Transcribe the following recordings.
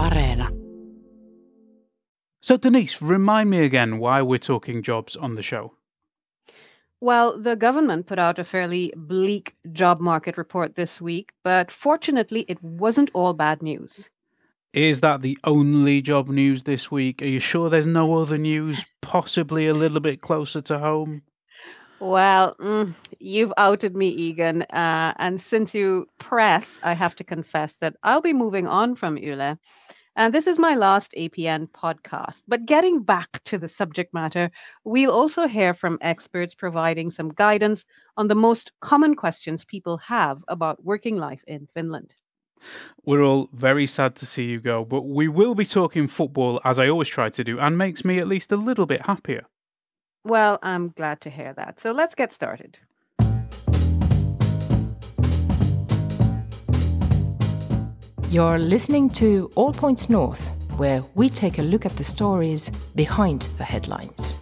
Areena. So, Denise, remind me again why we're talking jobs on the show. Well, the government put out a fairly bleak job market report this week, but fortunately, it wasn't all bad news. Is that the only job news this week? Are you sure there's no other news, possibly a little bit closer to home? Well, mm, you've outed me, Egan. Uh, and since you press, I have to confess that I'll be moving on from Yle. And this is my last APN podcast. But getting back to the subject matter, we'll also hear from experts providing some guidance on the most common questions people have about working life in Finland. We're all very sad to see you go, but we will be talking football as I always try to do, and makes me at least a little bit happier. Well, I'm glad to hear that. So let's get started. You're listening to All Points North, where we take a look at the stories behind the headlines.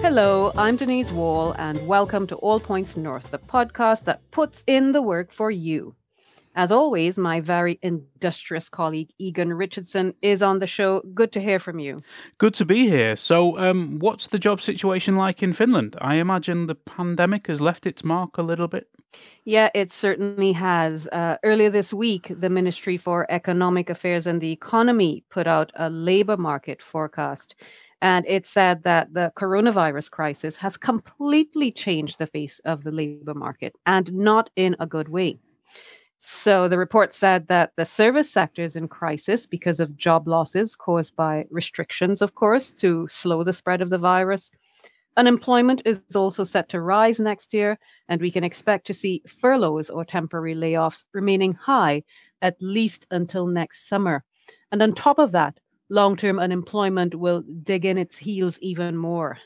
Hello, I'm Denise Wall, and welcome to All Points North, the podcast that puts in the work for you. As always, my very industrious colleague Egan Richardson is on the show. Good to hear from you. Good to be here. So, um, what's the job situation like in Finland? I imagine the pandemic has left its mark a little bit. Yeah, it certainly has. Uh, earlier this week, the Ministry for Economic Affairs and the Economy put out a labor market forecast. And it said that the coronavirus crisis has completely changed the face of the labor market and not in a good way. So the report said that the service sector is in crisis because of job losses caused by restrictions, of course, to slow the spread of the virus. Unemployment is also set to rise next year, and we can expect to see furloughs or temporary layoffs remaining high at least until next summer. And on top of that, long term unemployment will dig in its heels even more.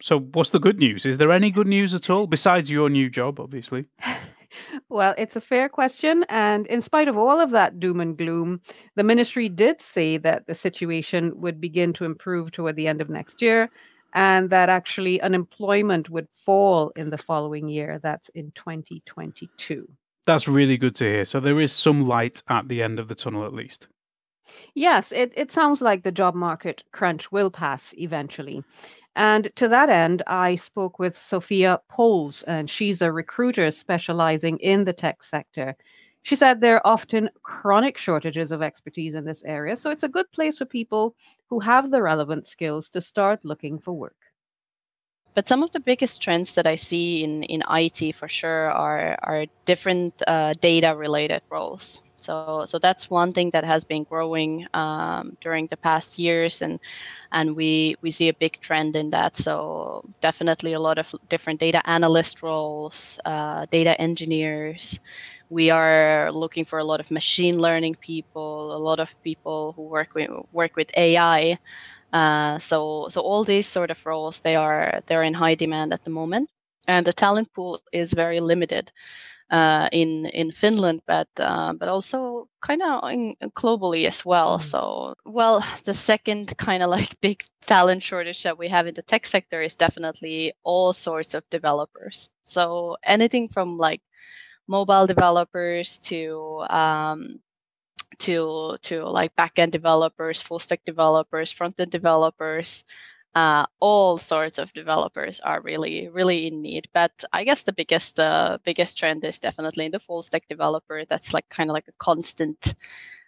So, what's the good news? Is there any good news at all besides your new job, obviously? Well, it's a fair question. And in spite of all of that doom and gloom, the ministry did say that the situation would begin to improve toward the end of next year and that actually unemployment would fall in the following year. That's in 2022. That's really good to hear. So there is some light at the end of the tunnel, at least. Yes, it, it sounds like the job market crunch will pass eventually. And to that end, I spoke with Sophia Poles, and she's a recruiter specializing in the tech sector. She said there are often chronic shortages of expertise in this area, so it's a good place for people who have the relevant skills to start looking for work. But some of the biggest trends that I see in, in IT for sure are, are different uh, data related roles. So, so that's one thing that has been growing um, during the past years, and and we we see a big trend in that. So definitely a lot of different data analyst roles, uh, data engineers. We are looking for a lot of machine learning people, a lot of people who work with work with AI. Uh, so so all these sort of roles they are they're in high demand at the moment, and the talent pool is very limited uh, in in Finland, but uh, but also kind of globally as well. Mm. So, well, the second kind of like big talent shortage that we have in the tech sector is definitely all sorts of developers. So anything from like mobile developers to um, to to like backend developers, full stack developers, front end developers, uh, all sorts of developers are really really in need but i guess the biggest uh, biggest trend is definitely in the full stack developer that's like kind of like a constant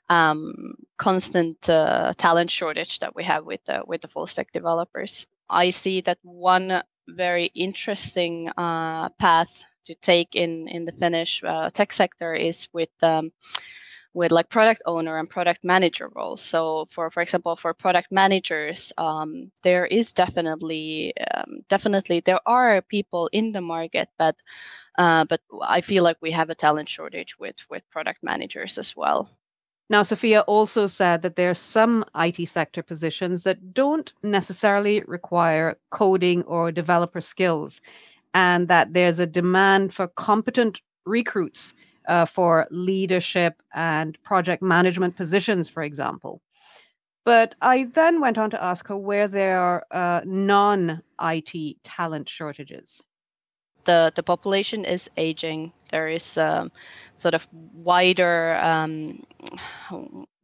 um, constant uh, talent shortage that we have with the with the full stack developers. I see that one very interesting uh, path to take in in the finnish uh, tech sector is with um, with like product owner and product manager roles. So for for example, for product managers, um, there is definitely um, definitely there are people in the market, but uh, but I feel like we have a talent shortage with with product managers as well. Now, Sophia also said that there are some IT sector positions that don't necessarily require coding or developer skills, and that there's a demand for competent recruits uh, for leadership and project management positions, for example. But I then went on to ask her where there are uh, non IT talent shortages. The, the population is aging. there is um, sort of wider um,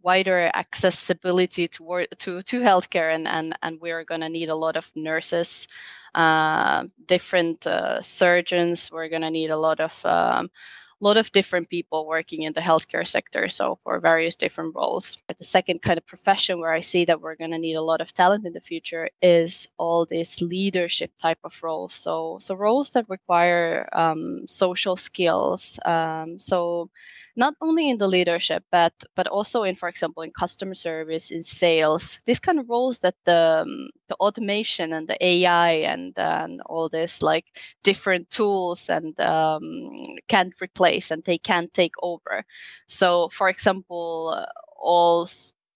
wider accessibility to to to healthcare, and and and we're going to need a lot of nurses, uh, different uh, surgeons. We're going to need a lot of um, lot of different people working in the healthcare sector, so for various different roles. But the second kind of profession where I see that we're going to need a lot of talent in the future is all these leadership type of roles. So so roles that require um, social skills. Um, so not only in the leadership but but also in for example in customer service in sales these kind of roles that the um, the automation and the ai and and all this like different tools and um, can't replace and they can't take over. So for example all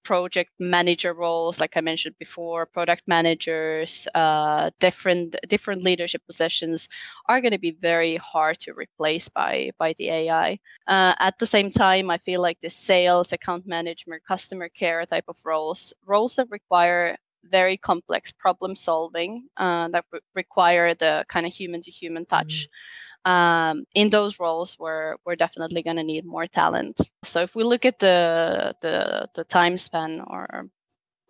project manager roles, like I mentioned before, product managers, uh, different different leadership positions are going to be very hard to replace by by the AI. Uh, at the same time, I feel like the sales, account management, customer care type of roles, roles that require very complex problem solving uh, that re- require the kind of human to human touch. Mm-hmm um, in those roles we're we're definitely going to need more talent so if we look at the the, the time span or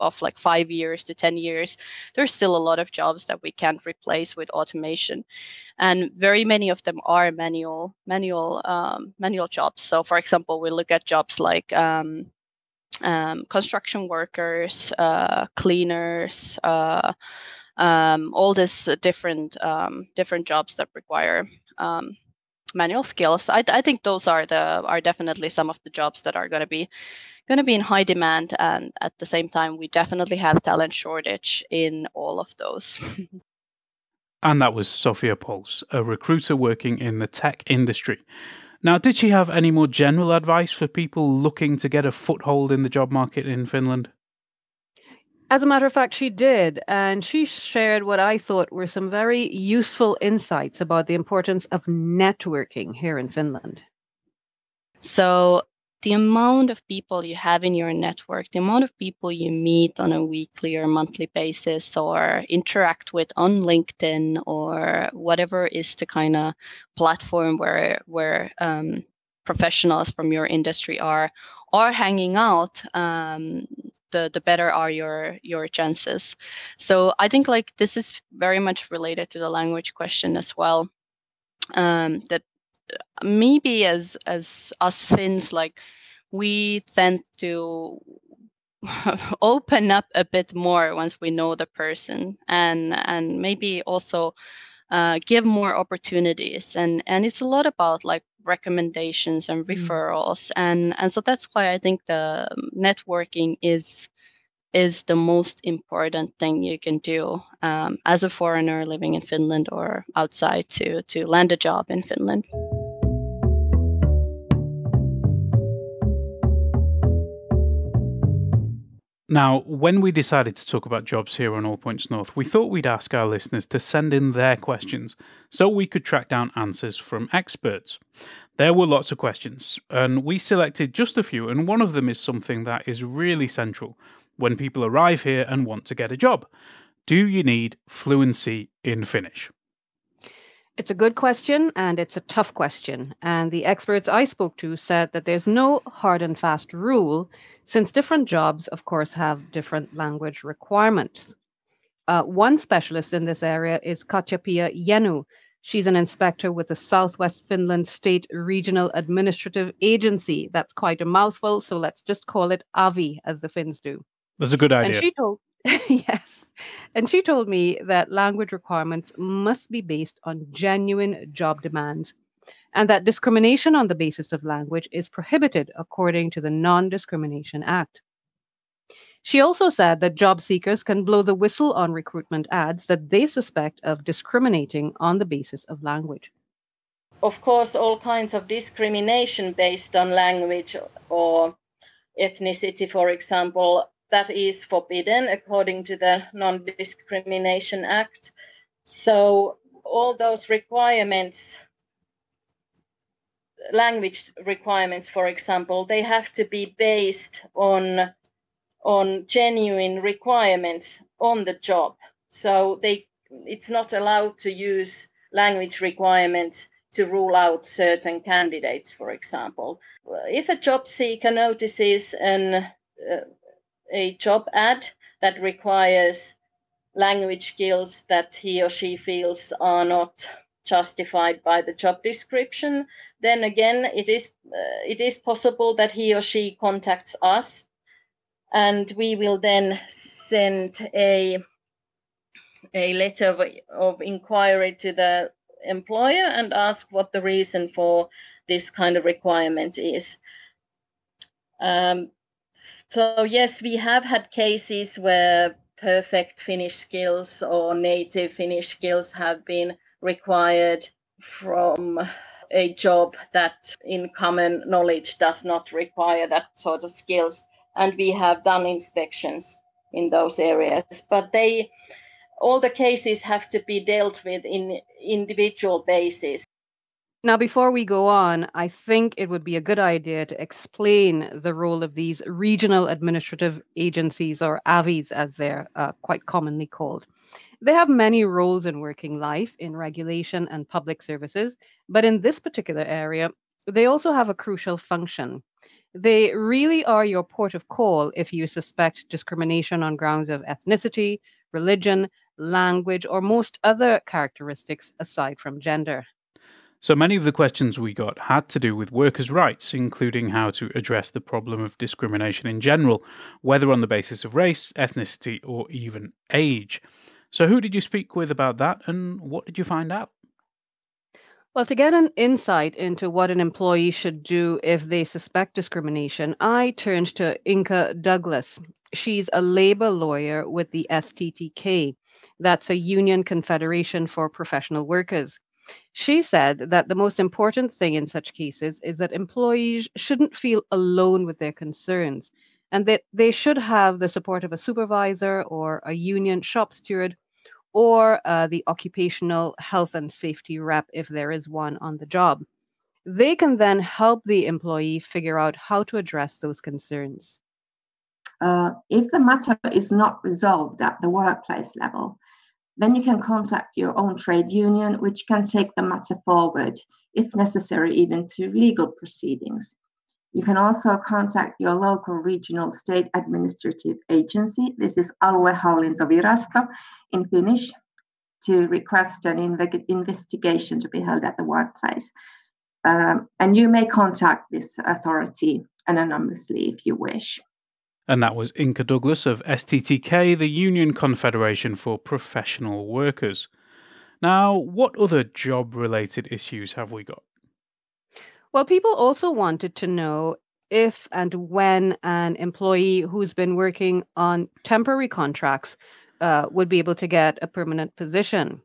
of like five years to 10 years, there's still a lot of jobs that we can't replace with automation. And very many of them are manual, manual, um, manual jobs. So for example, we look at jobs like um, um, construction workers, uh, cleaners, uh, um, all these different um, different jobs that require um, manual skills. I, I think those are the are definitely some of the jobs that are going to be going to be in high demand, and at the same time, we definitely have talent shortage in all of those. and that was Sophia Puls, a recruiter working in the tech industry. Now, did she have any more general advice for people looking to get a foothold in the job market in Finland? As a matter of fact, she did. And she shared what I thought were some very useful insights about the importance of networking here in Finland. So, the amount of people you have in your network, the amount of people you meet on a weekly or monthly basis or interact with on LinkedIn or whatever is the kind of platform where where um, professionals from your industry are are hanging out um, the the better are your your chances. So i think like this is very much related to the language question as well. Um, that uh, maybe as as us finns like we tend to open up a bit more once we know the person and and maybe also uh, give more opportunities. And and it's a lot about like recommendations and mm. referrals mm. and and so that's why i think the networking is is the most important thing you can do um, as a foreigner living in finland or outside to to land a job in finland Now, when we decided to talk about jobs here on All Points North, we thought we'd ask our listeners to send in their questions so we could track down answers from experts. There were lots of questions, and we selected just a few, and one of them is something that is really central when people arrive here and want to get a job. Do you need fluency in Finnish? It's a good question and it's a tough question. And the experts I spoke to said that there's no hard and fast rule, since different jobs, of course, have different language requirements. Uh, one specialist in this area is Katja-Pia Jenu. She's an inspector with the Southwest Finland State Regional Administrative Agency. That's quite a mouthful, so let's just call it AVI, as the Finns do. That's a good idea. And she told, yes. And she told me that language requirements must be based on genuine job demands and that discrimination on the basis of language is prohibited according to the Non Discrimination Act. She also said that job seekers can blow the whistle on recruitment ads that they suspect of discriminating on the basis of language. Of course, all kinds of discrimination based on language or ethnicity, for example, that is forbidden according to the Non Discrimination Act. So, all those requirements, language requirements, for example, they have to be based on, on genuine requirements on the job. So, they, it's not allowed to use language requirements to rule out certain candidates, for example. If a job seeker notices an, uh, a job ad that requires language skills that he or she feels are not justified by the job description, then again, it is uh, it is possible that he or she contacts us, and we will then send a a letter of, of inquiry to the employer and ask what the reason for this kind of requirement is. Um, so yes, we have had cases where perfect Finnish skills or native Finnish skills have been required from a job that in common knowledge does not require that sort of skills. And we have done inspections in those areas. But they all the cases have to be dealt with in individual basis now, before we go on, I think it would be a good idea to explain the role of these regional administrative agencies, or AVIs as they're uh, quite commonly called. They have many roles in working life, in regulation and public services, but in this particular area, they also have a crucial function. They really are your port of call if you suspect discrimination on grounds of ethnicity, religion, language, or most other characteristics aside from gender. So many of the questions we got had to do with workers' rights, including how to address the problem of discrimination in general, whether on the basis of race, ethnicity, or even age. So, who did you speak with about that and what did you find out? Well, to get an insight into what an employee should do if they suspect discrimination, I turned to Inka Douglas. She's a labor lawyer with the STTK. That's a union confederation for professional workers. She said that the most important thing in such cases is that employees shouldn't feel alone with their concerns and that they should have the support of a supervisor or a union shop steward or uh, the occupational health and safety rep if there is one on the job. They can then help the employee figure out how to address those concerns. Uh, if the matter is not resolved at the workplace level, then you can contact your own trade union, which can take the matter forward, if necessary, even to legal proceedings. You can also contact your local regional state administrative agency. This is Aluehallintovirasto in Finnish to request an inve- investigation to be held at the workplace. Um, and you may contact this authority anonymously if you wish. And that was Inka Douglas of STTK, the Union Confederation for Professional Workers. Now, what other job related issues have we got? Well, people also wanted to know if and when an employee who's been working on temporary contracts uh, would be able to get a permanent position.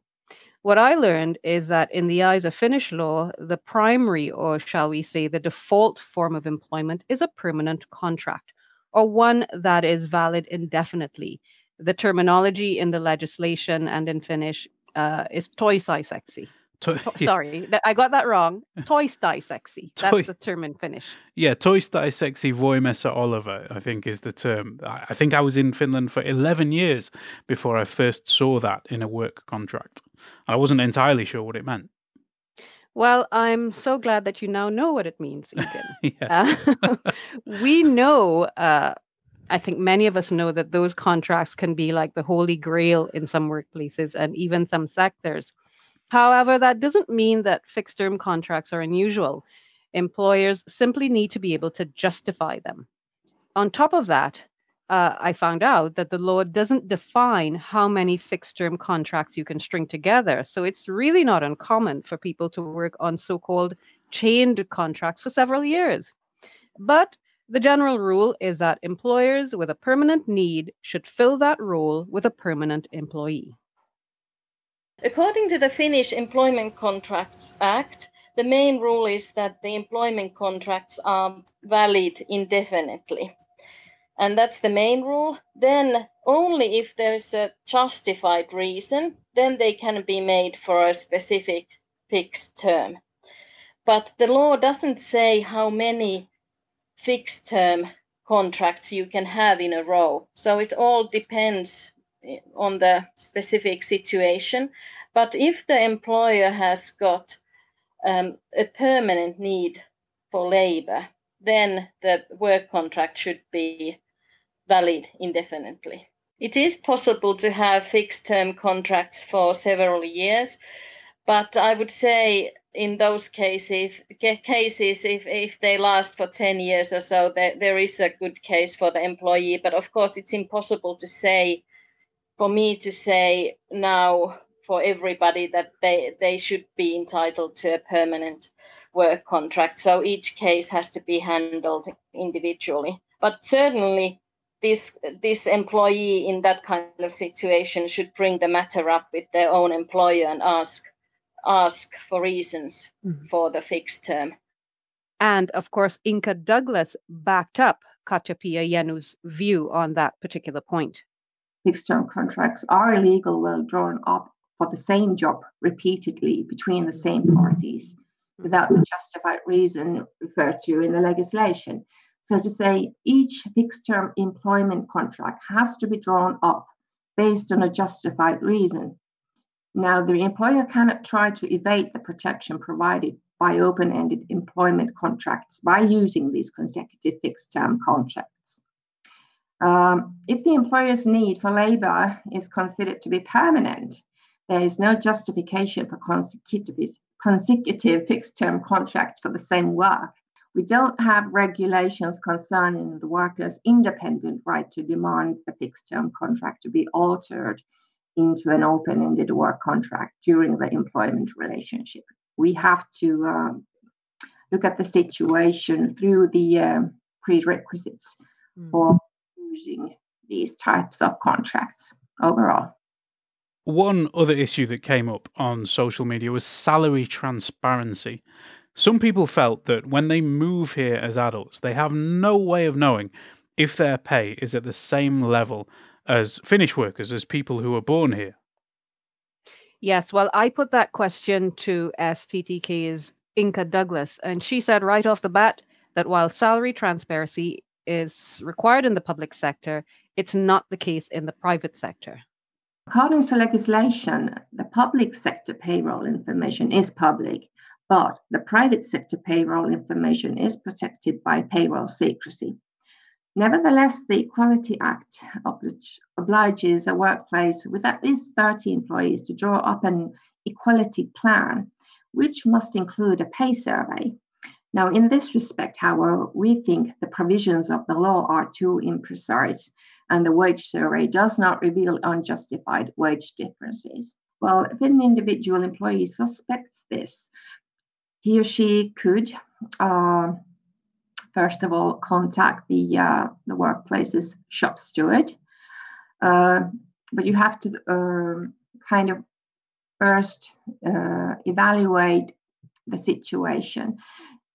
What I learned is that in the eyes of Finnish law, the primary, or shall we say, the default form of employment is a permanent contract or one that is valid indefinitely. The terminology in the legislation and in Finnish uh, is toisaiseksi. To- to-. Sorry, I got that wrong. Toistaiseksi. That's Toi- the term in Finnish. Yeah, toysti sexy. Voimessa oleva, I think is the term. I think I was in Finland for 11 years before I first saw that in a work contract. I wasn't entirely sure what it meant. Well, I'm so glad that you now know what it means, Egan. yes. Uh, we know, uh, I think many of us know that those contracts can be like the holy grail in some workplaces and even some sectors. However, that doesn't mean that fixed term contracts are unusual. Employers simply need to be able to justify them. On top of that, uh, I found out that the law doesn't define how many fixed term contracts you can string together. So it's really not uncommon for people to work on so called chained contracts for several years. But the general rule is that employers with a permanent need should fill that role with a permanent employee. According to the Finnish Employment Contracts Act, the main rule is that the employment contracts are valid indefinitely and that's the main rule, then only if there's a justified reason, then they can be made for a specific fixed term. But the law doesn't say how many fixed term contracts you can have in a row. So it all depends eh, on the specific situation. But if the employer has got um, a permanent need for labor, then the work contract should be valid indefinitely. It is possible to have fixed term contracts for several years, but I would say in those cases, cases if, if they last for 10 years or so, there, there is a good case for the employee. But of course, it's impossible to say, for me to say now for everybody that they, they should be entitled to a permanent work contract. So each case has to be handled individually. But certainly, this this employee in that kind of situation should bring the matter up with their own employer and ask ask for reasons mm-hmm. for the fixed term. And of course, Inka Douglas backed up Katja-Pia Jennu's view on that particular point. Fixed term contracts are illegal when drawn up for the same job repeatedly between the same parties without the justified reason referred to in the legislation. So to say each fixed term employment contract has to be drawn up based on a justified reason. Now, the employer cannot try to evade the protection provided by open ended employment contracts by using these consecutive fixed term contracts. Um, if the employer's need for labor is considered to be permanent, there is no justification for consecutive, consecutive fixed term contracts for the same work. We don't have regulations concerning the worker's independent right to demand the fixed term contract to be altered into an open ended work contract during the employment relationship. We have to uh, look at the situation through the uh, prerequisites mm. for using these types of contracts overall. One other issue that came up on social media was salary transparency. Some people felt that when they move here as adults, they have no way of knowing if their pay is at the same level as Finnish workers, as people who are born here. Yes, well, I put that question to STTK's Inka Douglas, and she said right off the bat that while salary transparency is required in the public sector, it's not the case in the private sector. According to legislation, the public sector payroll information is public, but the private sector payroll information is protected by payroll secrecy. Nevertheless, the Equality Act obliges a workplace with at least 30 employees to draw up an equality plan, which must include a pay survey. Now, in this respect, however, we think the provisions of the law are too imprecise and the wage survey does not reveal unjustified wage differences. Well, if an individual employee suspects this, he or she could, uh, first of all, contact the uh, the workplace's shop steward. Uh, but you have to um, kind of first uh, evaluate the situation.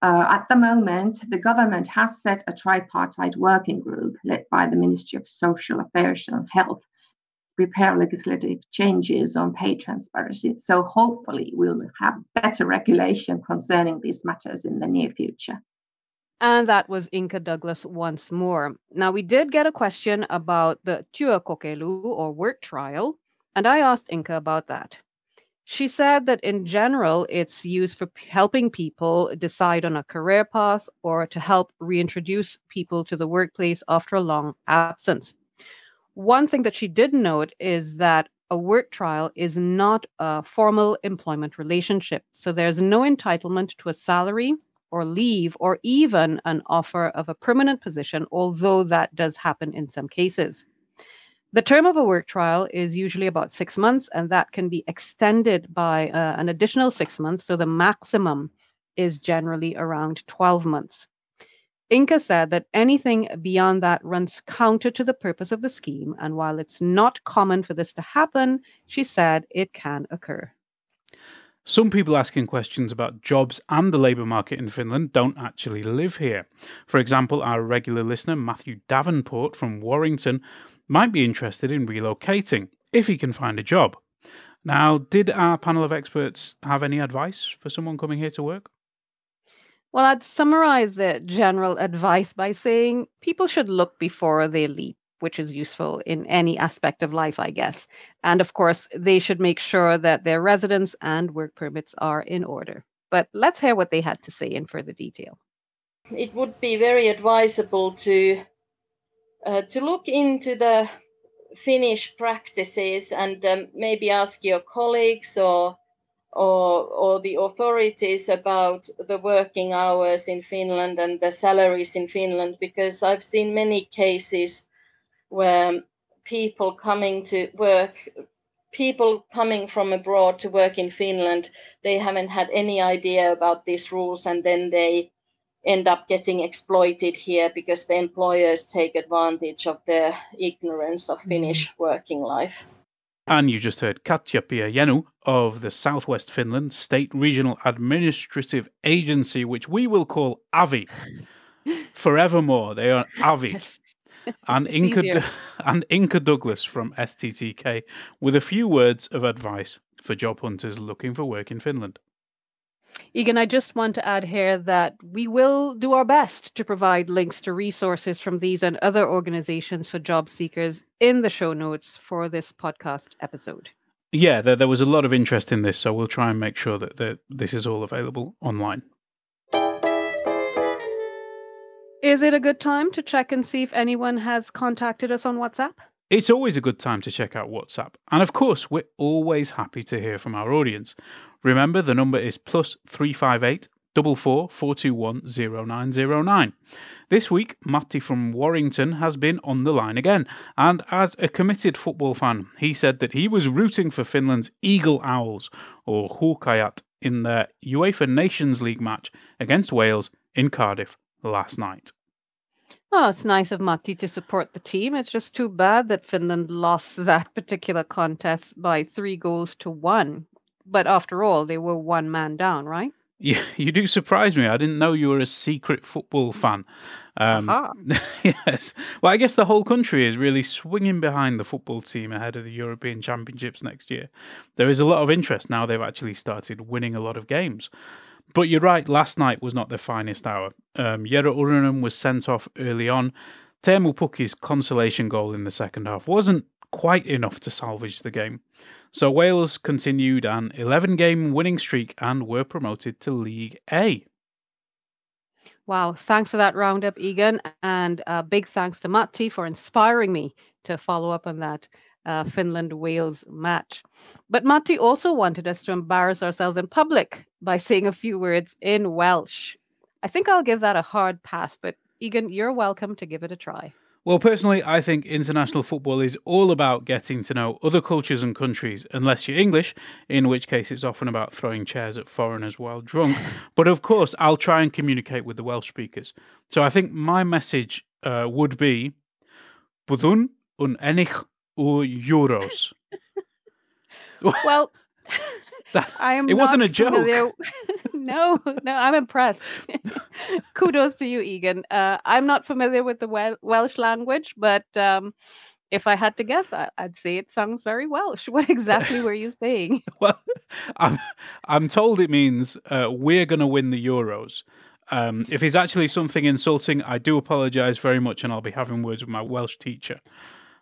Uh, at the moment, the government has set a tripartite working group led by the Ministry of Social Affairs and Health to prepare legislative changes on pay transparency. So hopefully we'll have better regulation concerning these matters in the near future. And that was Inka Douglas once more. Now, we did get a question about the työkokeilu or work trial, and I asked Inka about that. She said that in general, it's used for helping people decide on a career path or to help reintroduce people to the workplace after a long absence. One thing that she did note is that a work trial is not a formal employment relationship. So there's no entitlement to a salary or leave or even an offer of a permanent position, although that does happen in some cases. The term of a work trial is usually about six months, and that can be extended by uh, an additional six months. So the maximum is generally around 12 months. Inka said that anything beyond that runs counter to the purpose of the scheme, and while it's not common for this to happen, she said it can occur. Some people asking questions about jobs and the labour market in Finland don't actually live here. For example, our regular listener, Matthew Davenport from Warrington, might be interested in relocating if he can find a job. Now, did our panel of experts have any advice for someone coming here to work? Well, I'd summarize the general advice by saying people should look before they leap, which is useful in any aspect of life, I guess. And of course, they should make sure that their residence and work permits are in order. But let's hear what they had to say in further detail. It would be very advisable to uh, to look into the Finnish practices and um, maybe ask your colleagues or or, or the authorities about the working hours in Finland and the salaries in Finland because I've seen many cases where people coming to work people coming from abroad to work in Finland they haven't had any idea about these rules and then they end up getting exploited here because the employers take advantage of their ignorance of Finnish mm. working life. And you just heard Katja Piejanu of the Southwest Finland State Regional Administrative Agency, which we will call AVI. Forevermore, they are AVI. Yes. and Inka, and Inka Douglas from STTK with a few words of advice for job hunters looking for work in Finland. Egan, I just want to add here that we will do our best to provide links to resources from these and other organizations for job seekers in the show notes for this podcast episode. Yeah, there, there was a lot of interest in this, so we'll try and make sure that, that this is all available online. Is it a good time to check and see if anyone has contacted us on WhatsApp? It's always a good time to check out WhatsApp. And of course, we're always happy to hear from our audience. Remember, the number is plus 358 0909. This week, Matti from Warrington has been on the line again, and as a committed football fan, he said that he was rooting for Finland's Eagle Owls, or Huuhkajat, in their UEFA Nations League match against Wales in Cardiff last night. Oh, it's nice of Matti to support the team. It's just too bad that Finland lost that particular contest by three goals to one but after all, they were one man down, right? Yeah, you do surprise me. I didn't know you were a secret football fan. Um, yes. Well, I guess the whole country is really swinging behind the football team ahead of the European Championships next year. There is a lot of interest now they've actually started winning a lot of games. But you're right, last night was not their finest hour. Um, Uronen was sent off early on. Teemu Pukki's consolation goal in the second half wasn't quite enough to salvage the game. So Wales continued an 11 game winning streak and were promoted to League A. Wow, thanks for that roundup, Egan. And big thanks to Matti for inspiring me to follow up on that uh, Finland Wales match. But Matti also wanted us to embarrass ourselves in public by saying a few words in Welsh. I think I'll give that a hard pass, but Egan, you're welcome to give it a try. Well, personally, I think international football is all about getting to know other cultures and countries, unless you're English, in which case it's often about throwing chairs at foreigners while drunk. but of course, I'll try and communicate with the Welsh speakers. So I think my message uh, would be Byddwn un enich o euros. well, I am. It wasn't a joke. no, no, I'm impressed. Kudos to you, Egan. Uh, I'm not familiar with the Wel- Welsh language, but um, if I had to guess, I- would say it sounds very Welsh. What exactly were you saying? well, I'm I'm told it means uh, we're going to win the Euros. Um, if it's actually something insulting, I do apologise very much, and I'll be having words with my Welsh teacher.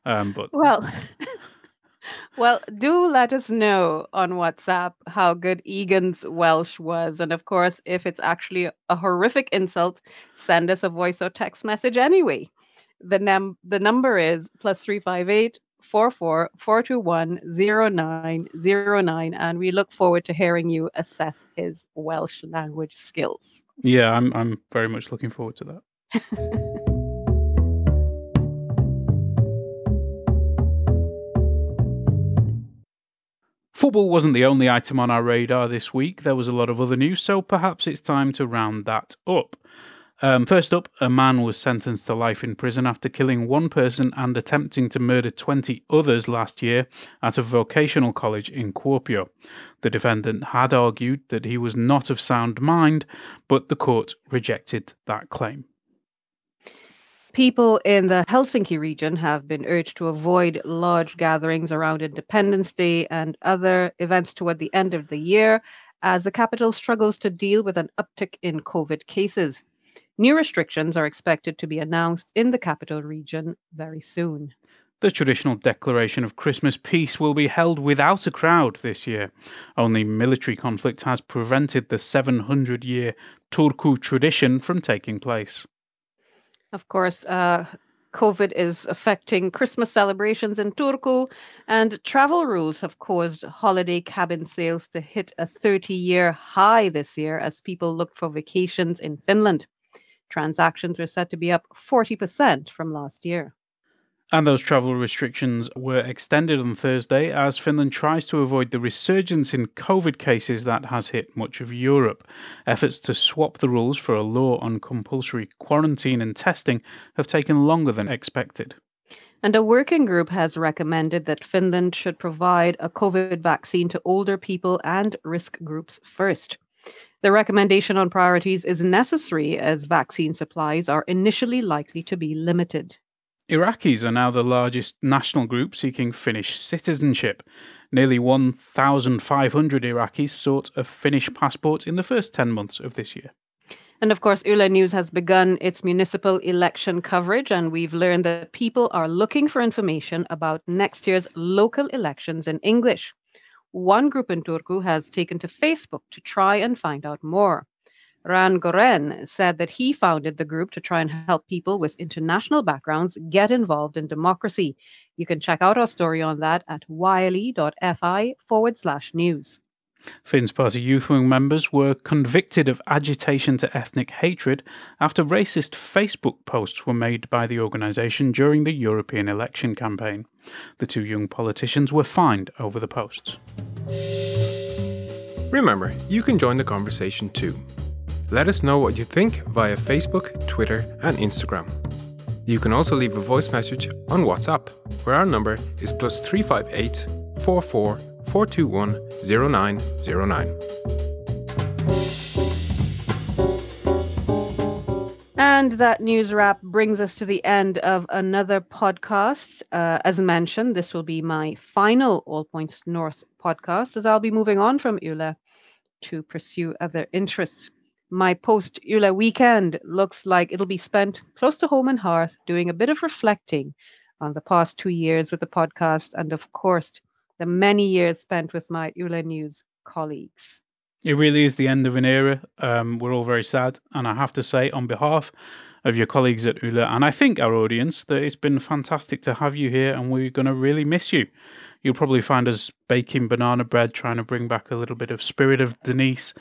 Um, but well, well, do let us know on WhatsApp how good Egan's Welsh was. And of course, if it's actually a horrific insult, send us a voice or text message anyway. The, num- the number is plus 358 44 421 0909. And we look forward to hearing you assess his Welsh language skills. Yeah, I'm, I'm very much looking forward to that. Football wasn't the only item on our radar this week. There was a lot of other news, so perhaps it's time to round that up. Um, first up, a man was sentenced to life in prison after killing one person and attempting to murder 20 others last year at a vocational college in Kuopio. The defendant had argued that he was not of sound mind, but the court rejected that claim. People in the Helsinki region have been urged to avoid large gatherings around Independence Day and other events toward the end of the year as the capital struggles to deal with an uptick in COVID cases. New restrictions are expected to be announced in the capital region very soon. The traditional declaration of Christmas peace will be held without a crowd this year. Only military conflict has prevented the 700 year Turku tradition from taking place. Of course, uh, COVID is affecting Christmas celebrations in Turku, and travel rules have caused holiday cabin sales to hit a 30 year high this year as people look for vacations in Finland. Transactions are said to be up 40% from last year. And those travel restrictions were extended on Thursday as Finland tries to avoid the resurgence in COVID cases that has hit much of Europe. Efforts to swap the rules for a law on compulsory quarantine and testing have taken longer than expected. And a working group has recommended that Finland should provide a COVID vaccine to older people and risk groups first. The recommendation on priorities is necessary as vaccine supplies are initially likely to be limited. Iraqis are now the largest national group seeking Finnish citizenship. Nearly 1,500 Iraqis sought a Finnish passport in the first 10 months of this year. And of course, Yle News has begun its municipal election coverage, and we've learned that people are looking for information about next year's local elections in English. One group in Turku has taken to Facebook to try and find out more. Ran Goren said that he founded the group to try and help people with international backgrounds get involved in democracy. You can check out our story on that at yle.fi forward slash news. Finns Party Youth Wing members were convicted of agitation to ethnic hatred after racist Facebook posts were made by the organisation during the European election campaign. The two young politicians were fined over the posts. Remember, you can join the conversation too. Let us know what you think via Facebook, Twitter, and Instagram. You can also leave a voice message on WhatsApp, where our number is plus 358 44 421 0909. And that news wrap brings us to the end of another podcast. Uh, as mentioned, this will be my final All Points North podcast, as I'll be moving on from Yle to pursue other interests my post Yle weekend looks like it'll be spent close to home and hearth, doing a bit of reflecting on the past two years with the podcast, and of course, the many years spent with my Yle News colleagues. It really is the end of an era. Um, we're all very sad. And I have to say, on behalf of your colleagues at Yle and I think our audience, that it's been fantastic to have you here and we're going to really miss you. You'll probably find us baking banana bread, trying to bring back a little bit of spirit of Denise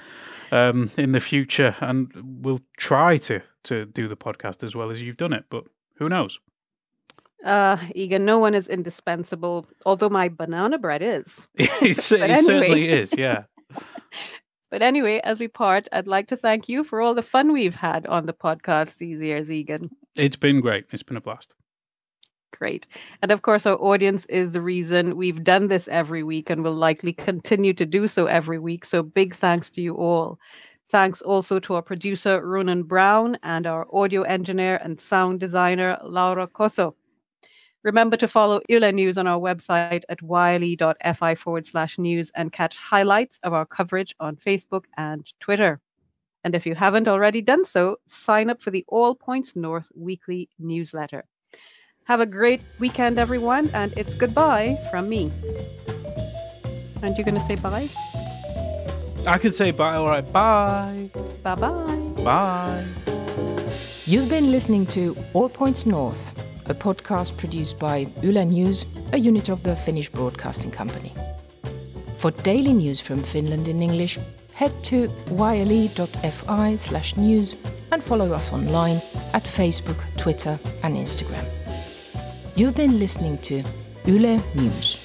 um, in the future, and we'll try to to do the podcast as well as you've done it. But who knows? Uh, Egan, no one is indispensable. Although my banana bread is. it, anyway. certainly is. Yeah. but anyway, as we part, I'd like to thank you for all the fun we've had on the podcast these years, Egan. It's been great. It's been a blast great. And of course, our audience is the reason we've done this every week and will likely continue to do so every week. So big thanks to you all. Thanks also to our producer, Ronan Brown, and our audio engineer and sound designer, Laura Cosso. Remember to follow Yle News on our website at yle.fi forward slash news and catch highlights of our coverage on Facebook and Twitter. And if you haven't already done so, sign up for the All Points North weekly newsletter. Have a great weekend, everyone, and it's goodbye from me. Aren't you going to say bye? I could say bye. All right, bye. Bye bye. Bye. You've been listening to All Points North, a podcast produced by Yle News, a unit of the Finnish Broadcasting Company. For daily news from Finland in English, head to yle.fi slash news and follow us online at Facebook, Twitter, and Instagram. You've been listening to Yle News.